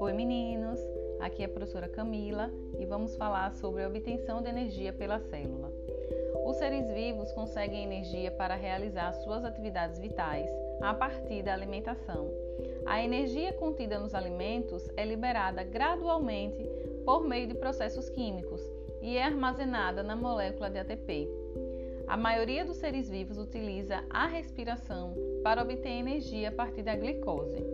Oi meninos, aqui é a professora Camila e vamos falar sobre a obtenção de energia pela célula. Os seres vivos conseguem energia para realizar suas atividades vitais a partir da alimentação. A energia contida nos alimentos é liberada gradualmente por meio de processos químicos e é armazenada na molécula de ATP. A maioria dos seres vivos utiliza a respiração para obter energia a partir da glicose.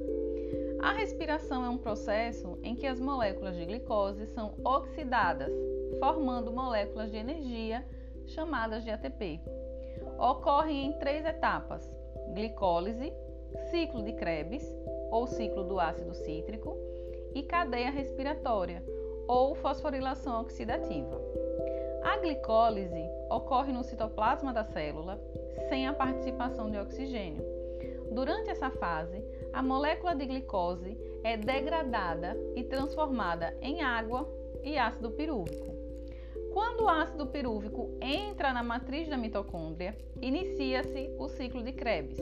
A respiração é um processo em que as moléculas de glicose são oxidadas, formando moléculas de energia chamadas de ATP. Ocorrem em três etapas: glicólise, ciclo de Krebs, ou ciclo do ácido cítrico, e cadeia respiratória, ou fosforilação oxidativa. A glicólise ocorre no citoplasma da célula sem a participação de oxigênio. Durante essa fase, a molécula de glicose é degradada e transformada em água e ácido pirúvico. Quando o ácido pirúvico entra na matriz da mitocôndria, inicia-se o ciclo de Krebs.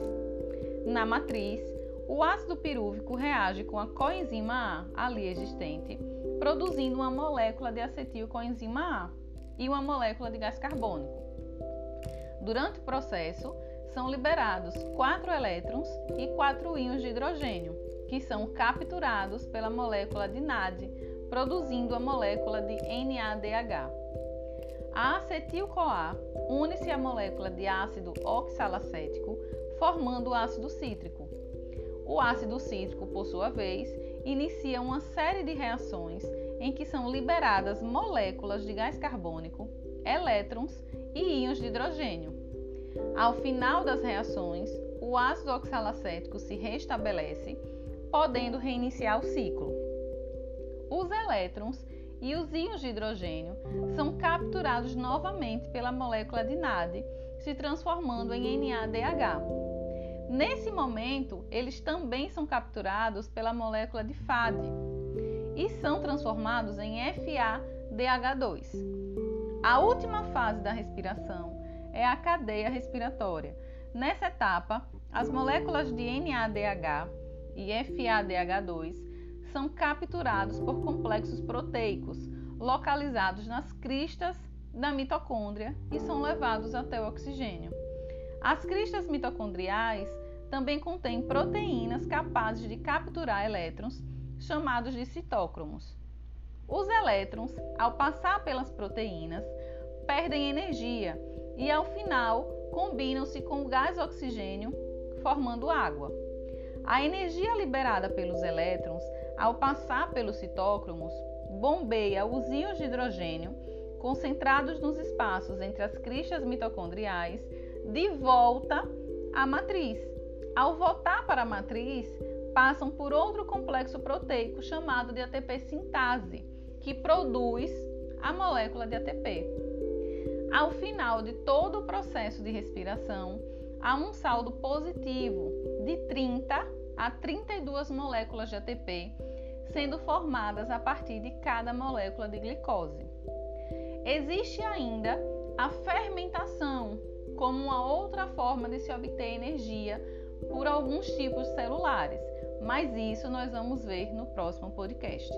Na matriz, o ácido pirúvico reage com a coenzima A ali existente, produzindo uma molécula de acetilcoenzima A e uma molécula de gás carbônico. Durante o processo, são liberados quatro elétrons e quatro íons de hidrogênio, que são capturados pela molécula de NAD, produzindo a molécula de NADH. A acetil-CoA une-se à molécula de ácido oxalacético, formando o ácido cítrico. O ácido cítrico, por sua vez, inicia uma série de reações em que são liberadas moléculas de gás carbônico, elétrons e íons de hidrogênio. Ao final das reações, o ácido oxalacético se restabelece, podendo reiniciar o ciclo. Os elétrons e os íons de hidrogênio são capturados novamente pela molécula de NAD, se transformando em NADH. Nesse momento, eles também são capturados pela molécula de FAD e são transformados em FADH2. A última fase da respiração é a cadeia respiratória. Nessa etapa, as moléculas de NADH e FADH2 são capturados por complexos proteicos localizados nas cristas da mitocôndria e são levados até o oxigênio. As cristas mitocondriais também contêm proteínas capazes de capturar elétrons, chamados de citócromos. Os elétrons, ao passar pelas proteínas, perdem energia e, ao final, combinam-se com o gás oxigênio, formando água. A energia liberada pelos elétrons ao passar pelos citócromos, bombeia os íons de hidrogênio concentrados nos espaços entre as cristas mitocondriais de volta à matriz. Ao voltar para a matriz, passam por outro complexo proteico chamado de ATP sintase, que produz a molécula de ATP. Ao final de todo o processo de respiração, há um saldo positivo de 30 a 32 moléculas de ATP sendo formadas a partir de cada molécula de glicose. Existe ainda a fermentação como uma outra forma de se obter energia por alguns tipos celulares, mas isso nós vamos ver no próximo podcast.